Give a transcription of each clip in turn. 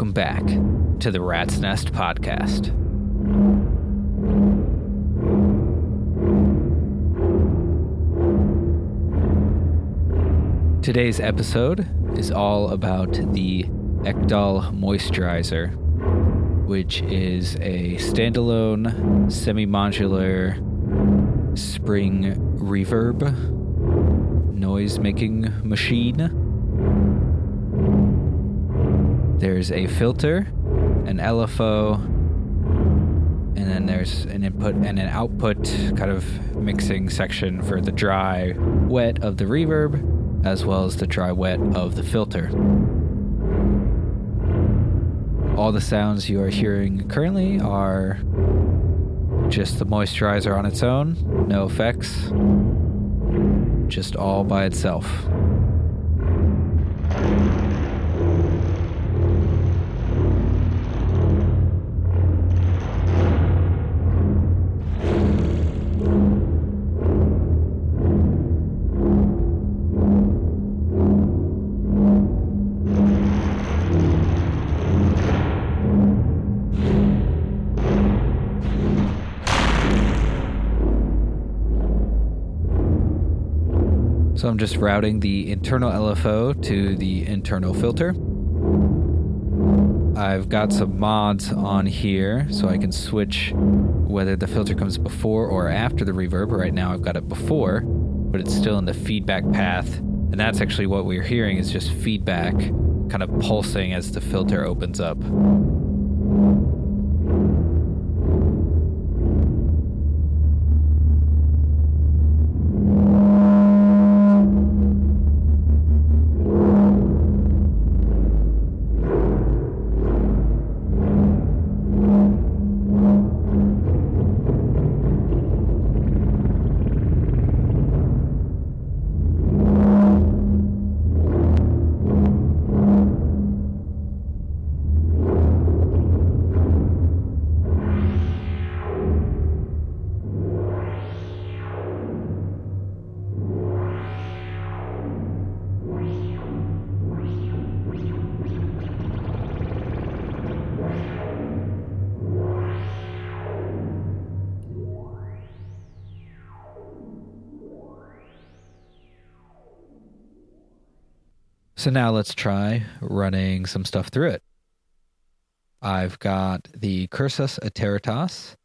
Welcome back to the Rat's Nest Podcast. Today's episode is all about the Ekdahl Moisturizer, which is a standalone semi modular spring reverb noise making machine. There's a filter, an LFO, and then there's an input and an output kind of mixing section for the dry wet of the reverb as well as the dry wet of the filter. All the sounds you are hearing currently are just the moisturizer on its own, no effects, just all by itself. I'm just routing the internal LFO to the internal filter. I've got some mods on here so I can switch whether the filter comes before or after the reverb. Right now I've got it before, but it's still in the feedback path. And that's actually what we're hearing is just feedback kind of pulsing as the filter opens up. So now let's try running some stuff through it. I've got the Cursus Iteritas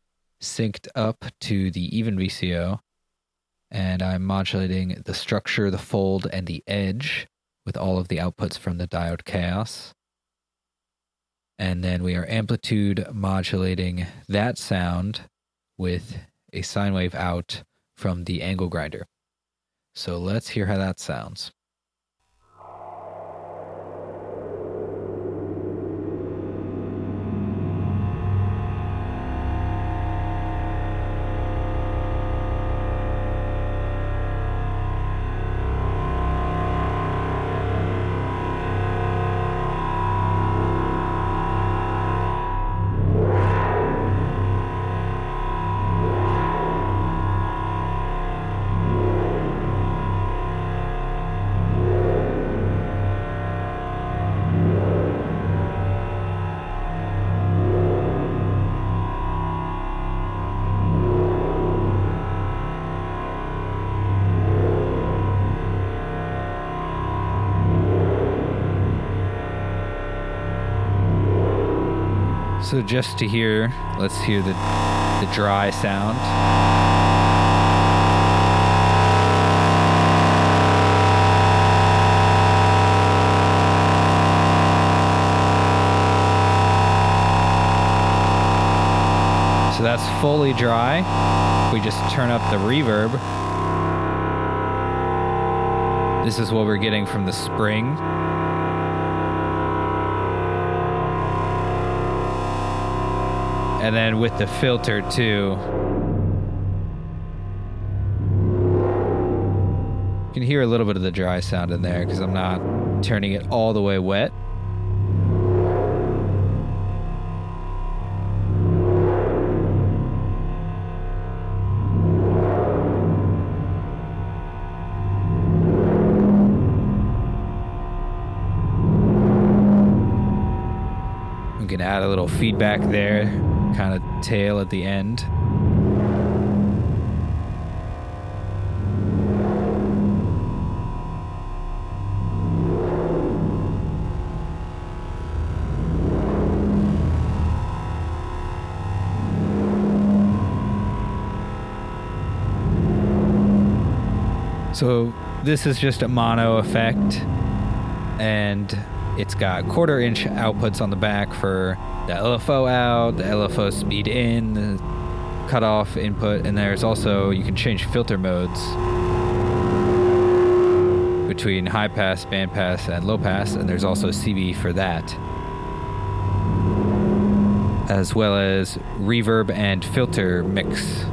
synced up to the even VCO, and I'm modulating the structure, the fold, and the edge with all of the outputs from the diode chaos. And then we are amplitude modulating that sound with a sine wave out from the angle grinder. So let's hear how that sounds. So just to hear, let's hear the the dry sound. So that's fully dry. We just turn up the reverb. This is what we're getting from the spring. And then with the filter too. You can hear a little bit of the dry sound in there because I'm not turning it all the way wet. add a little feedback there, kind of tail at the end. So this is just a mono effect, and it's got quarter inch outputs on the back for the LFO out, the LFO speed in, the cutoff input, and there's also you can change filter modes between high pass, band pass, and low pass, and there's also CV for that. As well as reverb and filter mix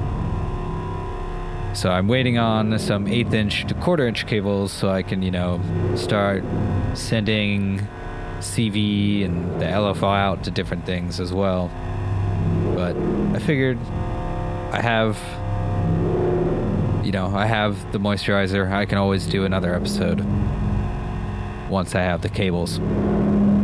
so I'm waiting on some eighth inch to quarter inch cables so I can, you know, start sending CV and the LFO out to different things as well. But I figured I have, you know, I have the moisturizer. I can always do another episode once I have the cables.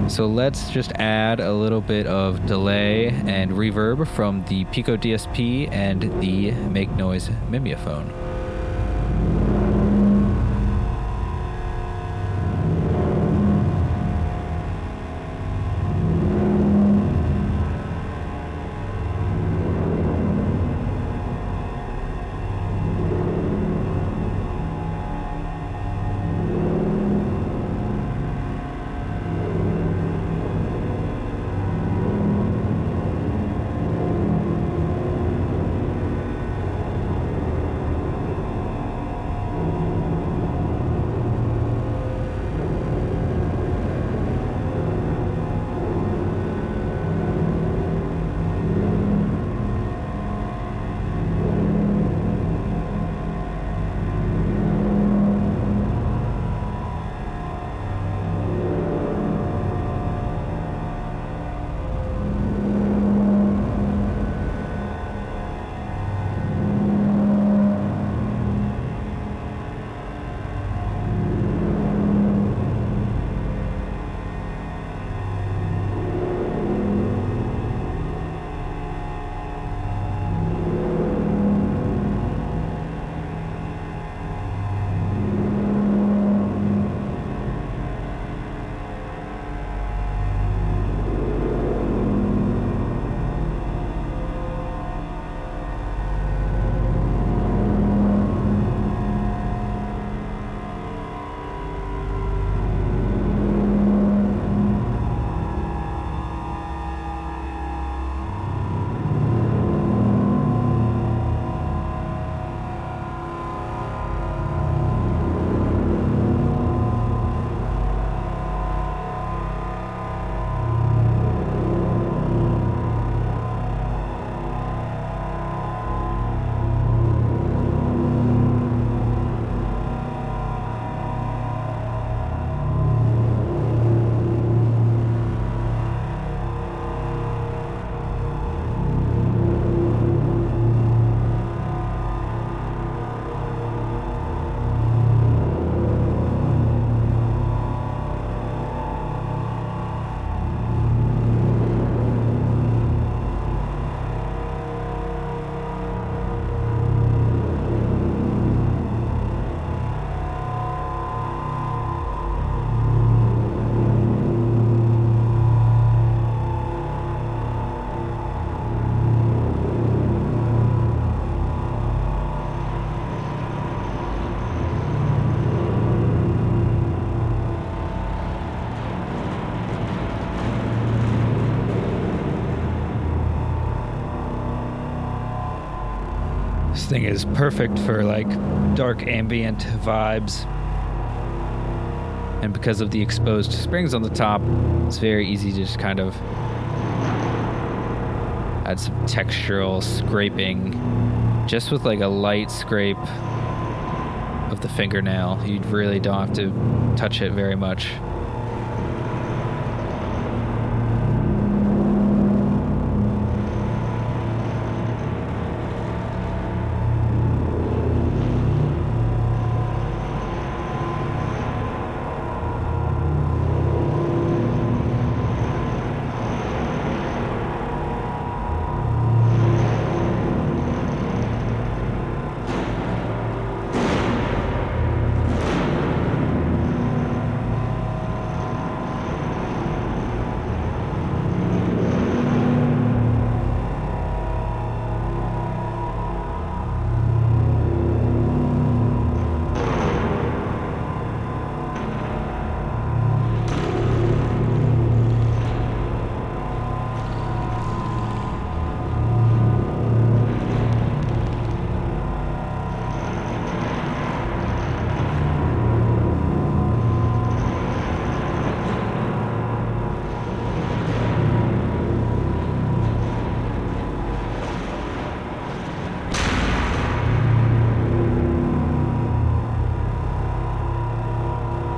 So let's just add a little bit of delay and reverb from the Pico DSP and the Make Noise Mimeophone. Thing is perfect for like dark ambient vibes. And because of the exposed springs on the top, it's very easy to just kind of add some textural scraping just with like a light scrape of the fingernail. You really don't have to touch it very much.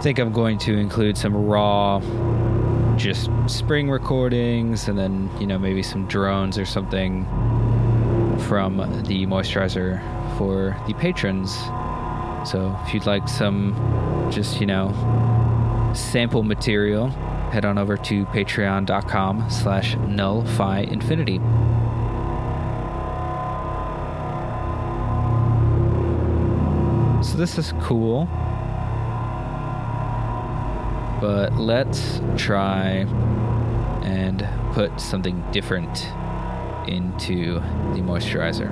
Think I'm going to include some raw, just spring recordings, and then you know maybe some drones or something from the moisturizer for the patrons. So if you'd like some, just you know, sample material, head on over to Patreon.com/slash Nullphi Infinity. So this is cool. But let's try and put something different into the moisturizer.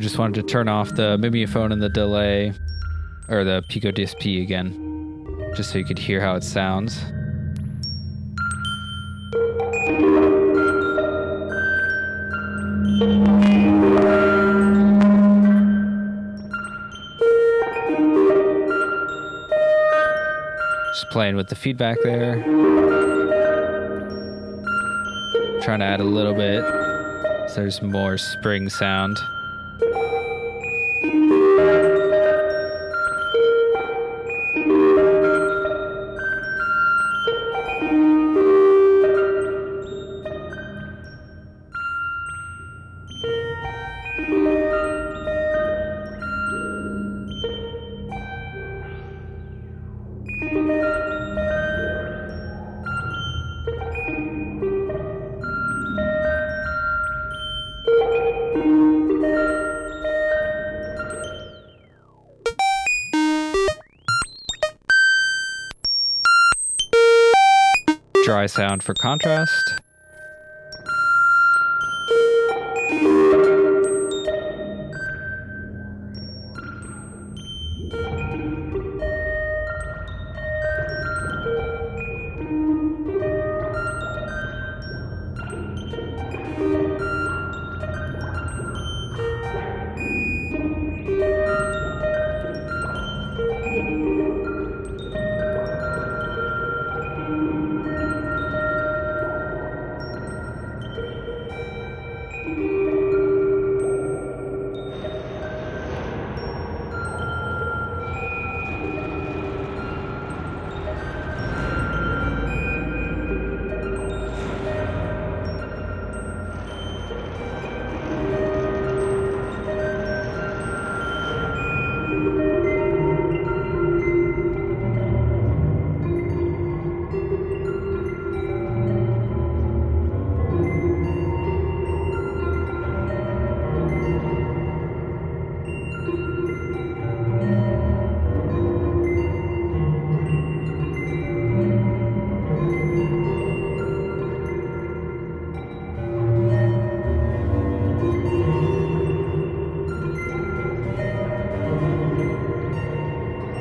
Just wanted to turn off the mimeophone and the delay, or the Pico DSP again, just so you could hear how it sounds. Just playing with the feedback there. Trying to add a little bit so there's more spring sound. Sound for contrast.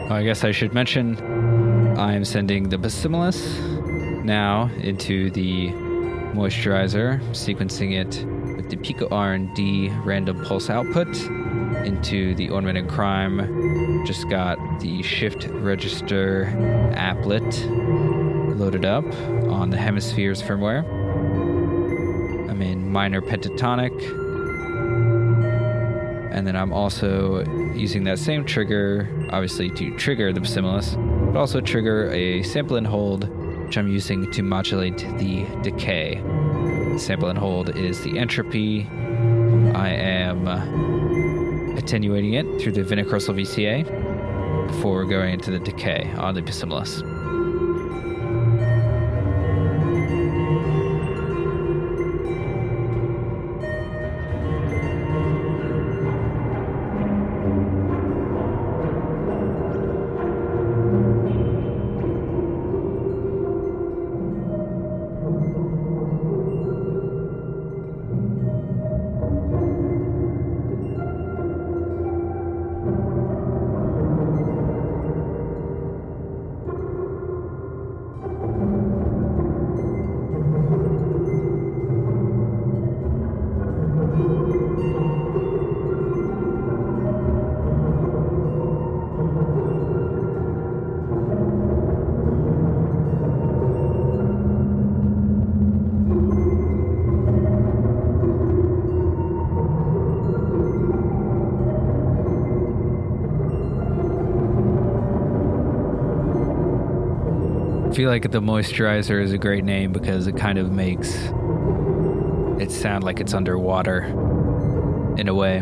I guess I should mention I'm sending the Basimilus now into the moisturizer, sequencing it with the Pico R&D random pulse output into the Ornament and Crime. Just got the shift register applet loaded up on the Hemispheres firmware. I'm in minor pentatonic. And then I'm also using that same trigger, obviously to trigger the Basimilus, but also trigger a sample and hold, which I'm using to modulate the decay. Sample and hold is the entropy. I am attenuating it through the Vinacrystal VCA before going into the decay on the Basimilus. Feel like the moisturizer is a great name because it kind of makes it sound like it's underwater in a way.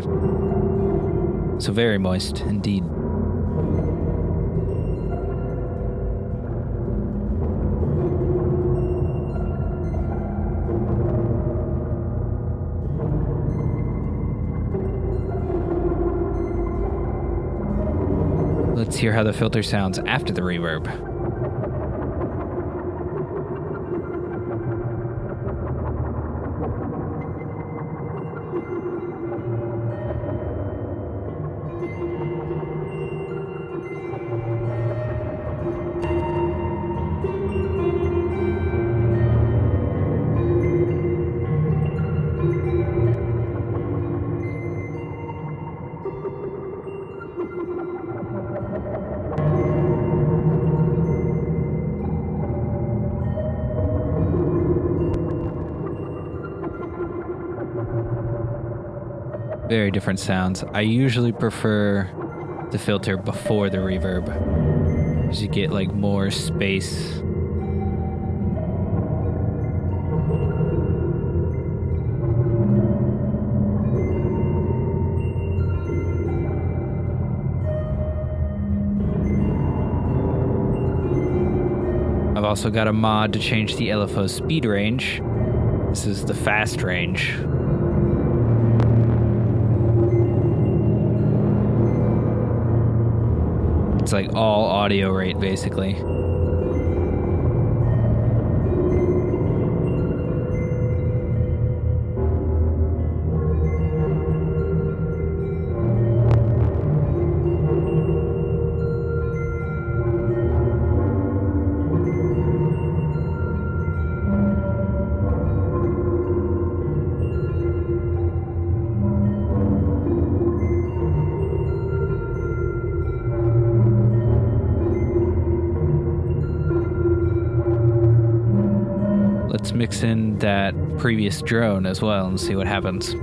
So very moist indeed. Let's hear how the filter sounds after the reverb. Very different sounds. I usually prefer the filter before the reverb because you get like more space. Also got a mod to change the LFO speed range. This is the fast range, It's like all audio rate basically. Let's mix in that previous drone as well and see what happens.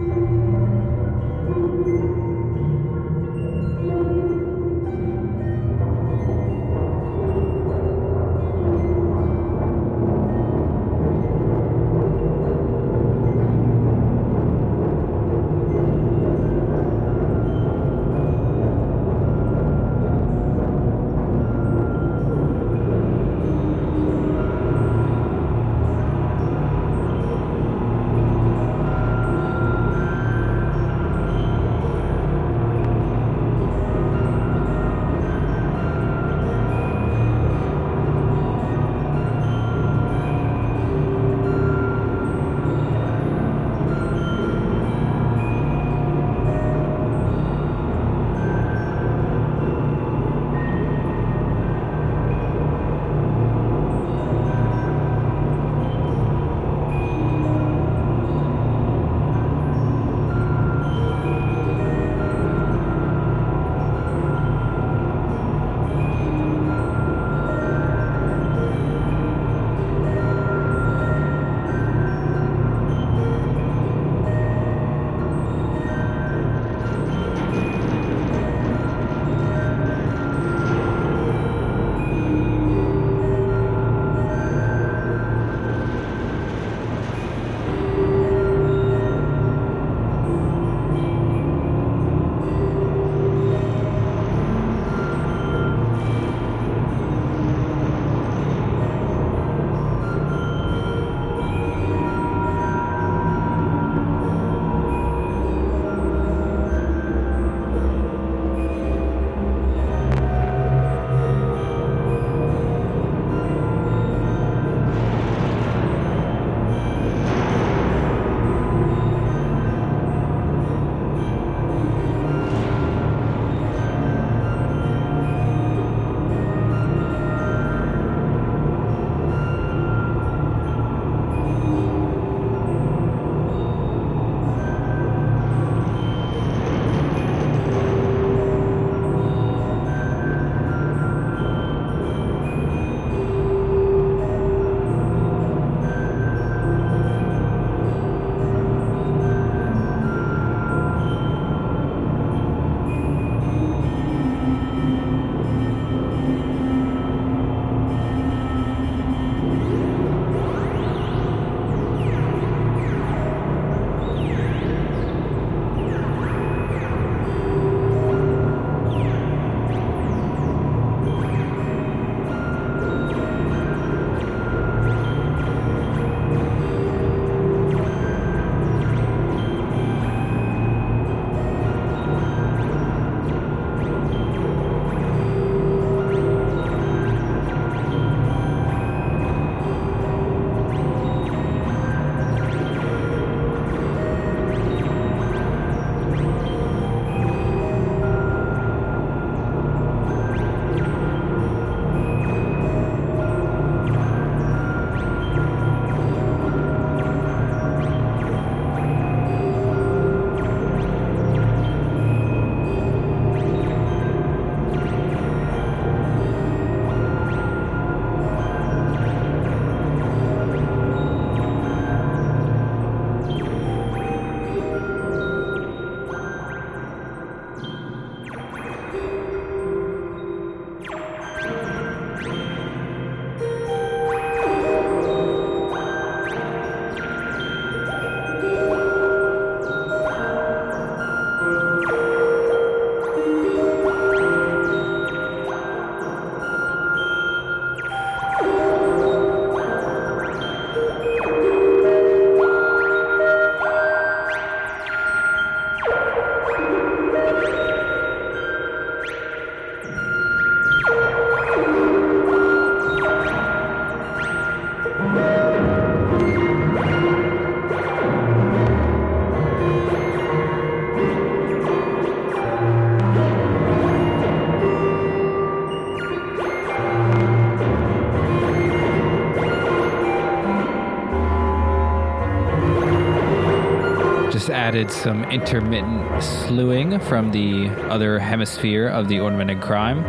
Added some intermittent slewing from the other hemisphere of the ornament and crime.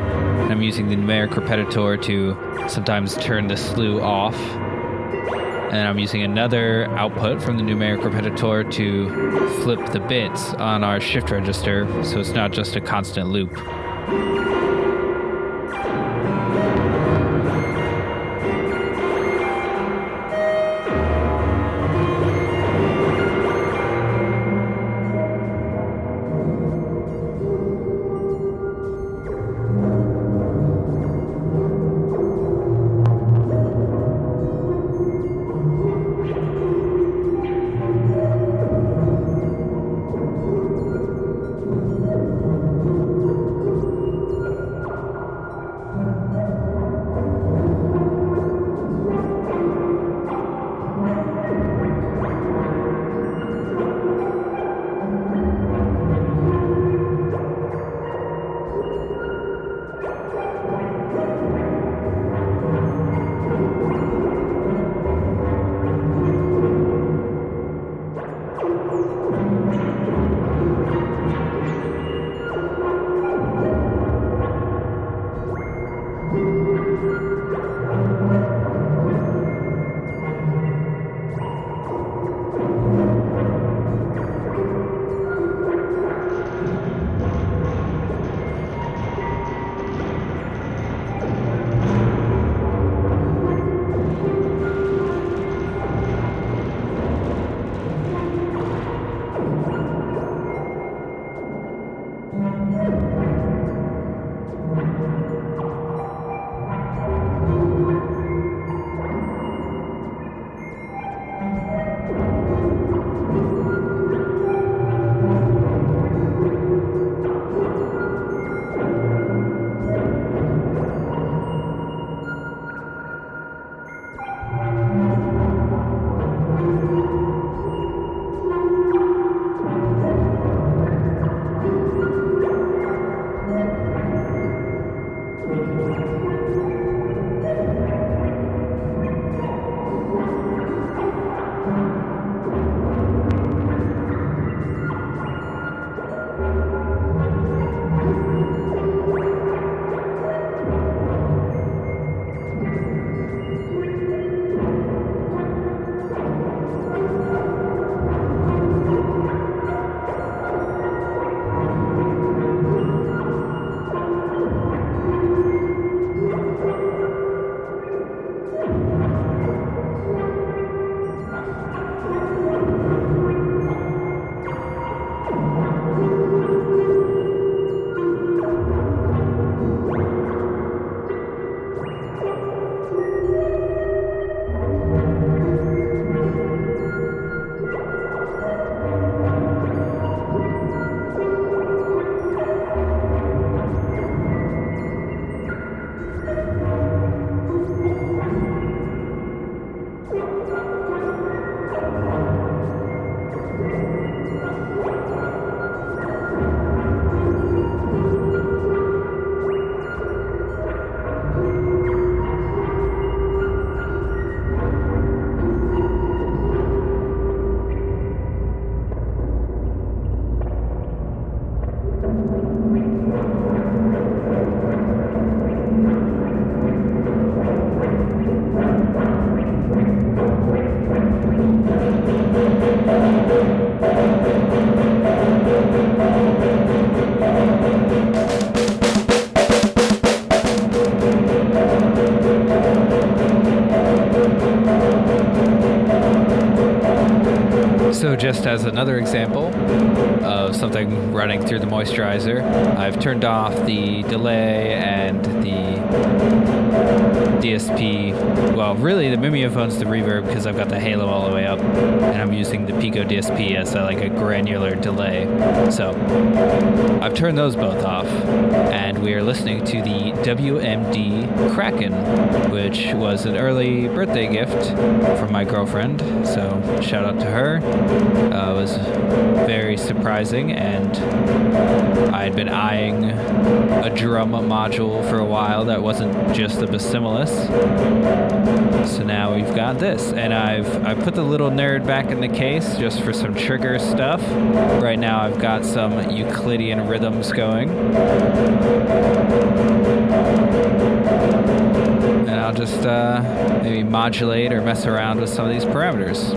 I'm using the numeric repetitor to sometimes turn the slew off And I'm using another output from the numeric repetitor to flip the bits on our shift register so it's not just a constant loop. Example of something running through the moisturizer, I've turned off the delay and the DSP. Well, really, the Mimeophon's the reverb because I've got the halo all the way up, and I'm using the Pico DSP as a, like a granular delay. So I've turned those both off, we are listening to the WMD Kraken, which was an early birthday gift from my girlfriend. So shout out to her. Uh, it was very surprising, and I had been eyeing a drum module for a while that wasn't just the Basimilus. So now we've got this, and I've I put the little nerd back in the case just for some trigger stuff. Right now I've got some Euclidean rhythms going. And I'll just uh, maybe modulate or mess around with some of these parameters.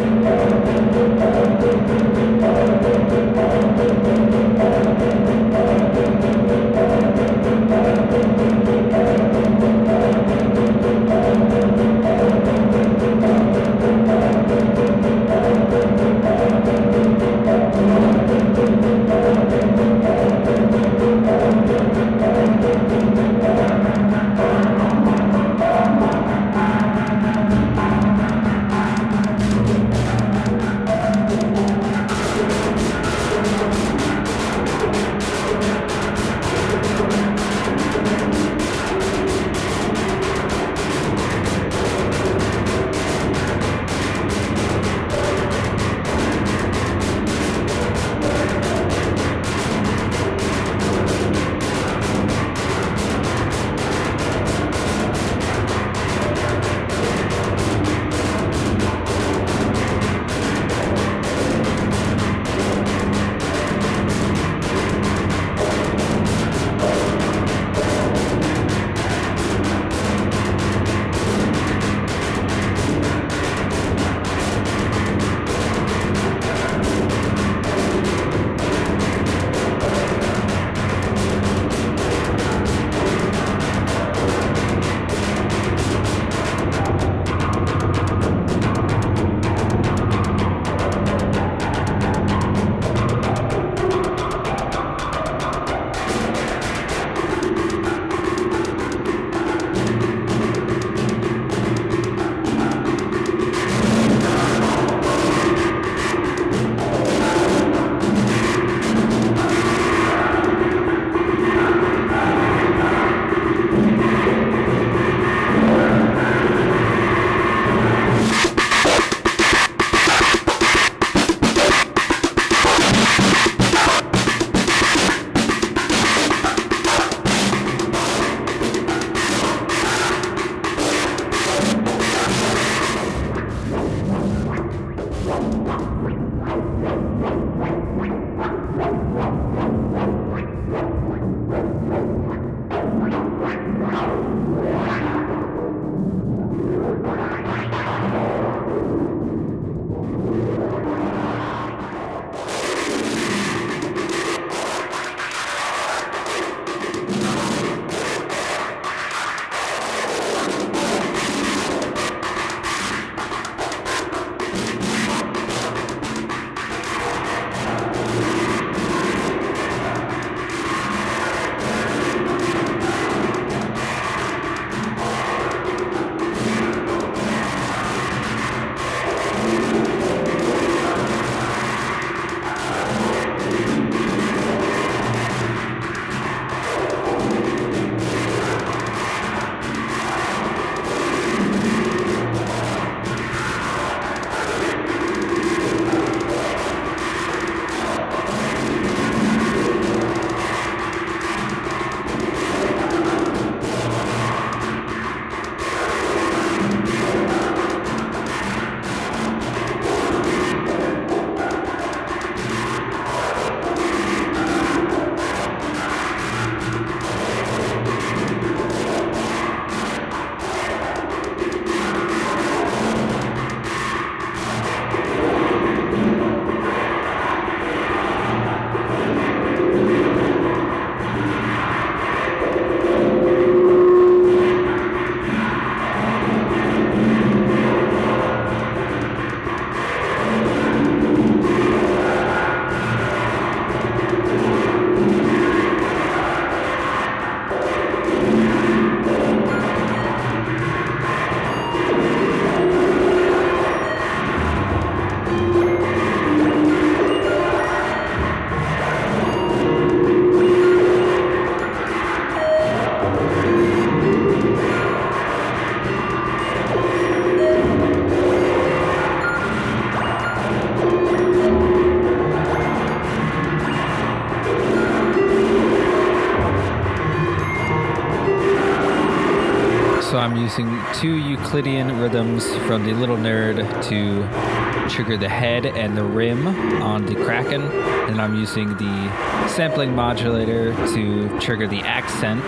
Using two Euclidean rhythms from the Little Nerd to trigger the head and the rim on the Kraken. And I'm using the sampling modulator to trigger the accent.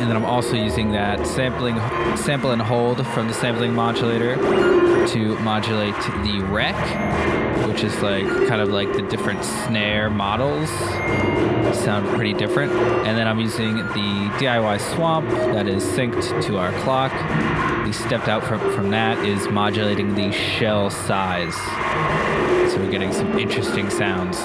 And then I'm also using that sampling sample and hold from the sampling modulator to modulate the rec, which is like kind of like the different snare models sound pretty different. And then I'm using the DIY swamp that is synced to our clock. The stepped out from, from that is modulating the shell size. So we're getting some interesting sounds.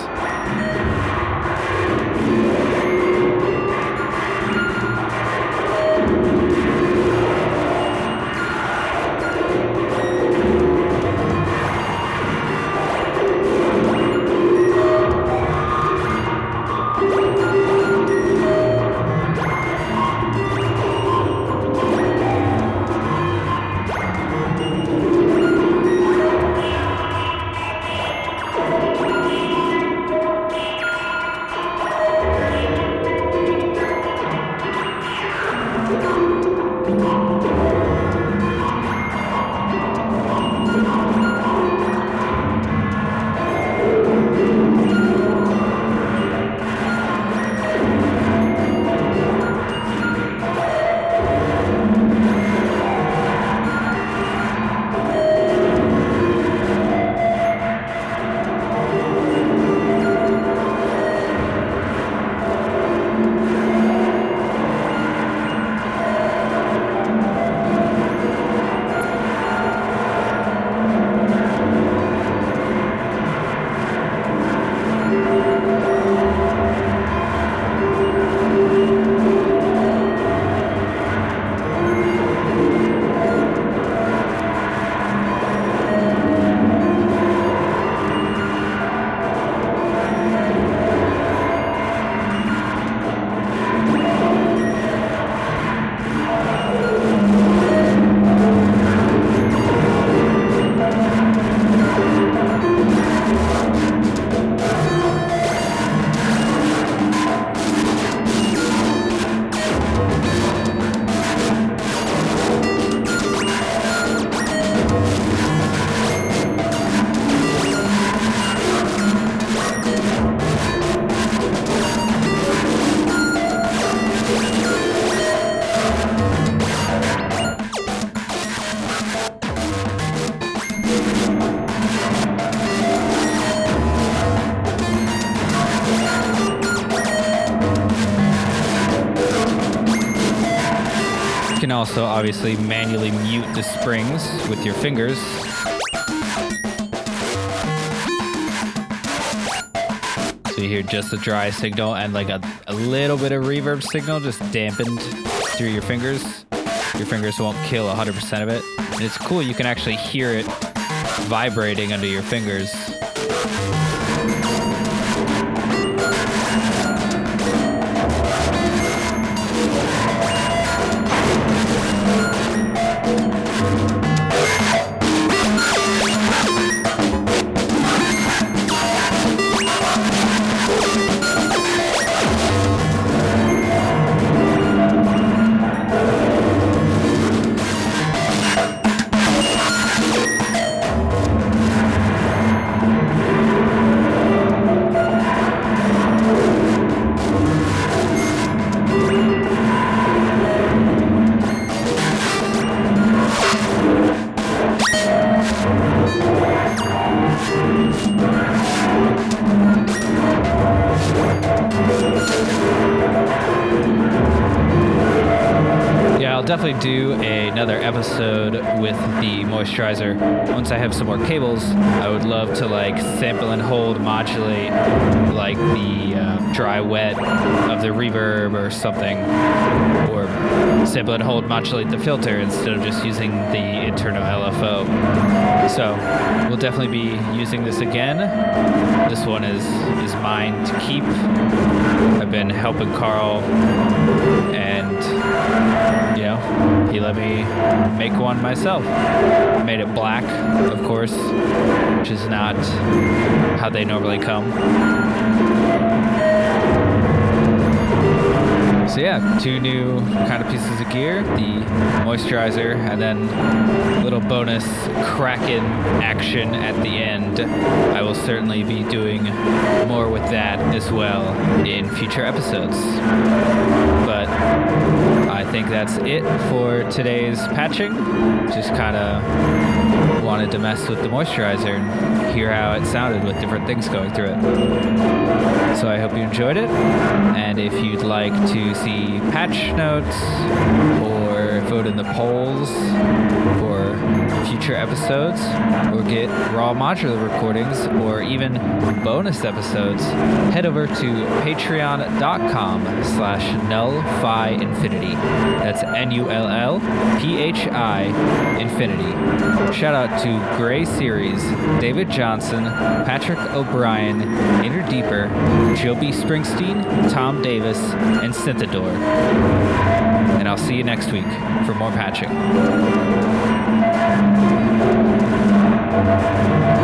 Also obviously manually mute the springs with your fingers. So you hear just a dry signal and like a, a little bit of reverb signal just dampened through your fingers. Your fingers won't kill 100% of it. And it's cool, you can actually hear it vibrating under your fingers. Moisturizer. Once I have some more cables, I would love to like sample and hold modulate like the uh, dry wet of the reverb or something, or sample and hold modulate the filter instead of just using the internal LFO. So we'll definitely be using this again. This one is is mine to keep. I've been helping Carl and you know, he let me make one myself. Made it black, of course, which is not how they normally come. So yeah, two new kind of pieces of gear: the moisturizer, and then a little bonus Kraken action at the end. I will certainly be doing more with that as well in future episodes. But I think that's it for today's patching. Just kind of wanted to mess with the moisturizer and hear how it sounded with different things going through it. So I hope you enjoyed it. And if you'd like to see patch notes or vote in the polls for future episodes or get raw modular recordings or even bonus episodes, head over to patreon.com slash nullphi infinity. That's N-U-L-L-P-H-I infinity. Shout out to Gray Series, David Johnson, Patrick O'Brien, Inner Deeper, Joby Springsteen, Tom Davis, and Synthador. And I'll see you next week for more patching. Thank you.